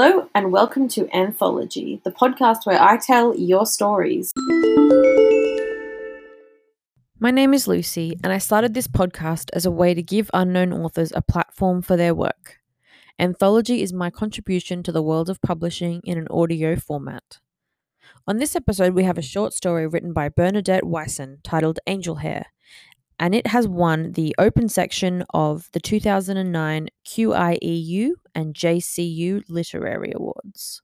Hello, and welcome to Anthology, the podcast where I tell your stories. My name is Lucy, and I started this podcast as a way to give unknown authors a platform for their work. Anthology is my contribution to the world of publishing in an audio format. On this episode, we have a short story written by Bernadette Wyson titled Angel Hair, and it has won the open section of the 2009 QIEU and JCU Literary Awards.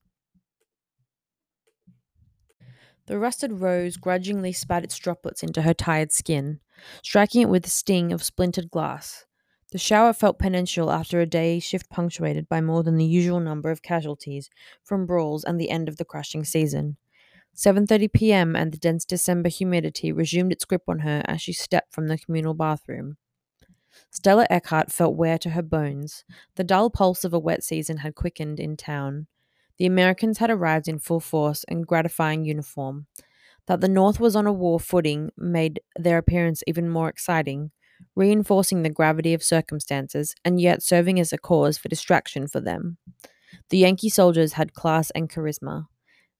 The rusted rose grudgingly spat its droplets into her tired skin, striking it with the sting of splintered glass. The shower felt penitential after a day shift punctuated by more than the usual number of casualties from brawls and the end of the crushing season. 7:30 p.m. and the dense December humidity resumed its grip on her as she stepped from the communal bathroom. Stella Eckhart felt wear to her bones. The dull pulse of a wet season had quickened in town. The Americans had arrived in full force and gratifying uniform. That the North was on a war footing made their appearance even more exciting, reinforcing the gravity of circumstances and yet serving as a cause for distraction for them. The Yankee soldiers had class and charisma.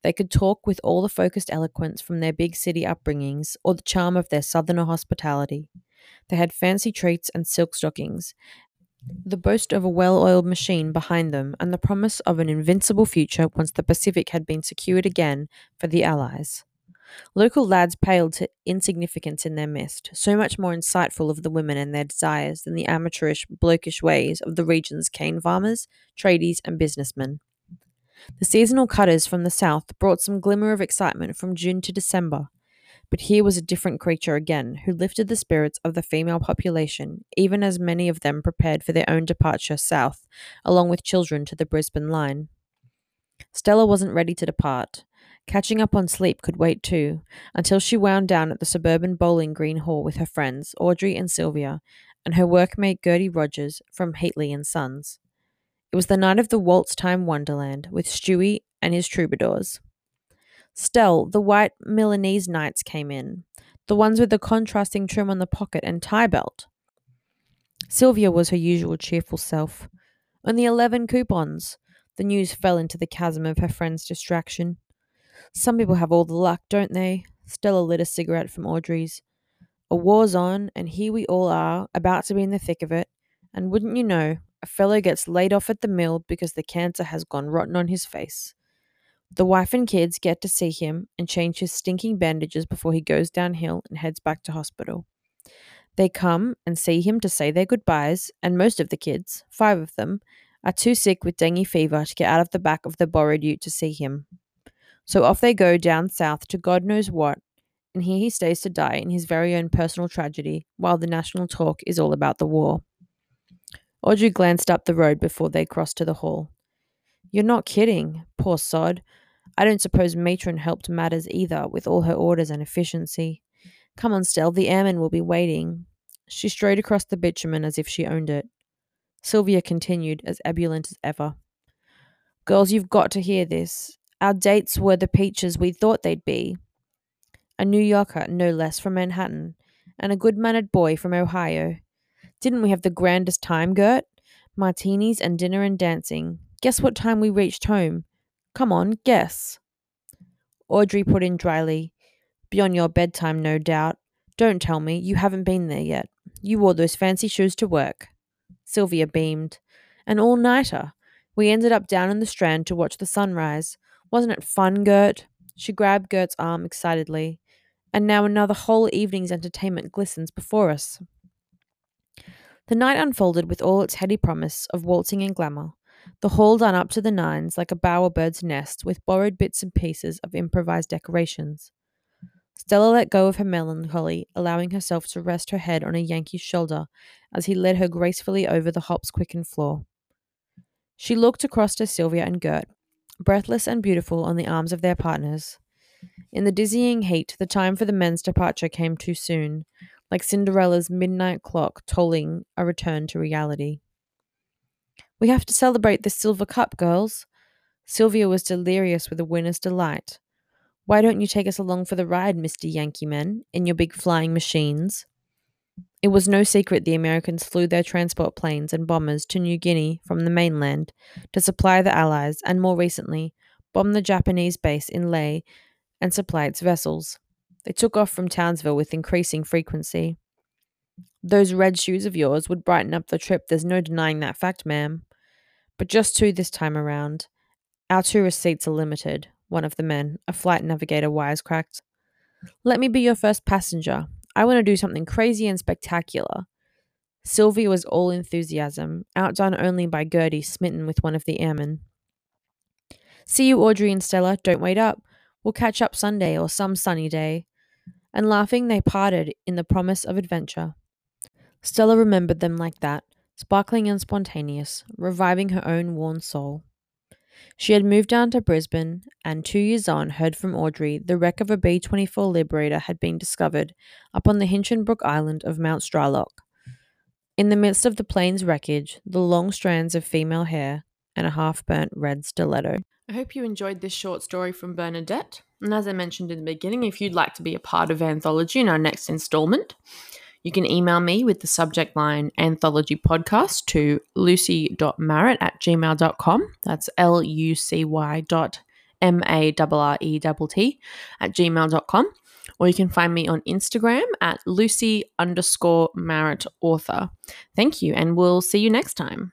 They could talk with all the focused eloquence from their big city upbringings or the charm of their southerner hospitality. They had fancy treats and silk stockings, the boast of a well oiled machine behind them, and the promise of an invincible future once the Pacific had been secured again for the Allies. Local lads paled to insignificance in their midst, so much more insightful of the women and their desires than the amateurish, blokish ways of the region's cane farmers, tradies, and businessmen. The seasonal cutters from the south brought some glimmer of excitement from June to December, but here was a different creature again, who lifted the spirits of the female population, even as many of them prepared for their own departure south, along with children to the Brisbane line. Stella wasn't ready to depart. Catching up on sleep could wait too, until she wound down at the suburban bowling green hall with her friends, Audrey and Sylvia, and her workmate Gertie Rogers from Heatley and Sons. It was the night of the waltz time wonderland, with Stewie and his troubadours. Still, the white Milanese knights came in, the ones with the contrasting trim on the pocket and tie belt. Sylvia was her usual cheerful self. Only eleven coupons. The news fell into the chasm of her friend's distraction. Some people have all the luck, don't they? Stella lit a cigarette from Audrey's. A war's on, and here we all are, about to be in the thick of it. And wouldn't you know, a fellow gets laid off at the mill because the cancer has gone rotten on his face. The wife and kids get to see him and change his stinking bandages before he goes downhill and heads back to hospital. They come and see him to say their goodbyes, and most of the kids, five of them, are too sick with dengue fever to get out of the back of the borrowed ute to see him. So off they go down south to God knows what, and here he stays to die in his very own personal tragedy, while the national talk is all about the war. Audrey glanced up the road before they crossed to the hall. You're not kidding, poor sod. I don't suppose Matron helped matters either, with all her orders and efficiency. Come on, Stell, the airman will be waiting. She strode across the bitumen as if she owned it. Sylvia continued, as ebullient as ever. Girls, you've got to hear this. Our dates were the peaches we thought they'd be. A New Yorker, no less, from Manhattan, and a good mannered boy from Ohio. Didn't we have the grandest time, Gert? Martinis and dinner and dancing. Guess what time we reached home? Come on, guess. Audrey put in dryly. Beyond your bedtime, no doubt. Don't tell me, you haven't been there yet. You wore those fancy shoes to work. Sylvia beamed. An all nighter. We ended up down in the Strand to watch the sunrise. Wasn't it fun, Gert? She grabbed Gert's arm excitedly. And now another whole evening's entertainment glistens before us. The night unfolded with all its heady promise of waltzing and glamour the hall done up to the nines like a bowerbird's nest with borrowed bits and pieces of improvised decorations. Stella let go of her melancholy, allowing herself to rest her head on a Yankee's shoulder as he led her gracefully over the hops quickened floor. She looked across to Sylvia and Gert, breathless and beautiful on the arms of their partners. In the dizzying heat, the time for the men's departure came too soon, like Cinderella's midnight clock tolling a return to reality. We have to celebrate the silver cup, girls. Sylvia was delirious with a winner's delight. Why don't you take us along for the ride, Mr. Yankee Men, in your big flying machines? It was no secret the Americans flew their transport planes and bombers to New Guinea from the mainland to supply the Allies and, more recently, bombed the Japanese base in Lae and supply its vessels. They took off from Townsville with increasing frequency. Those red shoes of yours would brighten up the trip, there's no denying that fact, ma'am. But just two this time around. Our tourist seats are limited, one of the men, a flight navigator, wisecracked. Let me be your first passenger. I want to do something crazy and spectacular. Sylvia was all enthusiasm, outdone only by Gertie, smitten with one of the airmen. See you, Audrey and Stella. Don't wait up. We'll catch up Sunday or some sunny day. And laughing, they parted in the promise of adventure. Stella remembered them like that, sparkling and spontaneous, reviving her own worn soul. She had moved down to Brisbane, and two years on, heard from Audrey the wreck of a B 24 Liberator had been discovered up on the Hinchinbrook Island of Mount Straloch. In the midst of the plane's wreckage, the long strands of female hair and a half burnt red stiletto. I hope you enjoyed this short story from Bernadette. And as I mentioned in the beginning, if you'd like to be a part of Anthology in our next installment, you can email me with the subject line anthology podcast to lucy.marrett at gmail.com. That's L U C Y dot M A R R E T T at gmail.com. Or you can find me on Instagram at lucy underscore Marrett author. Thank you, and we'll see you next time.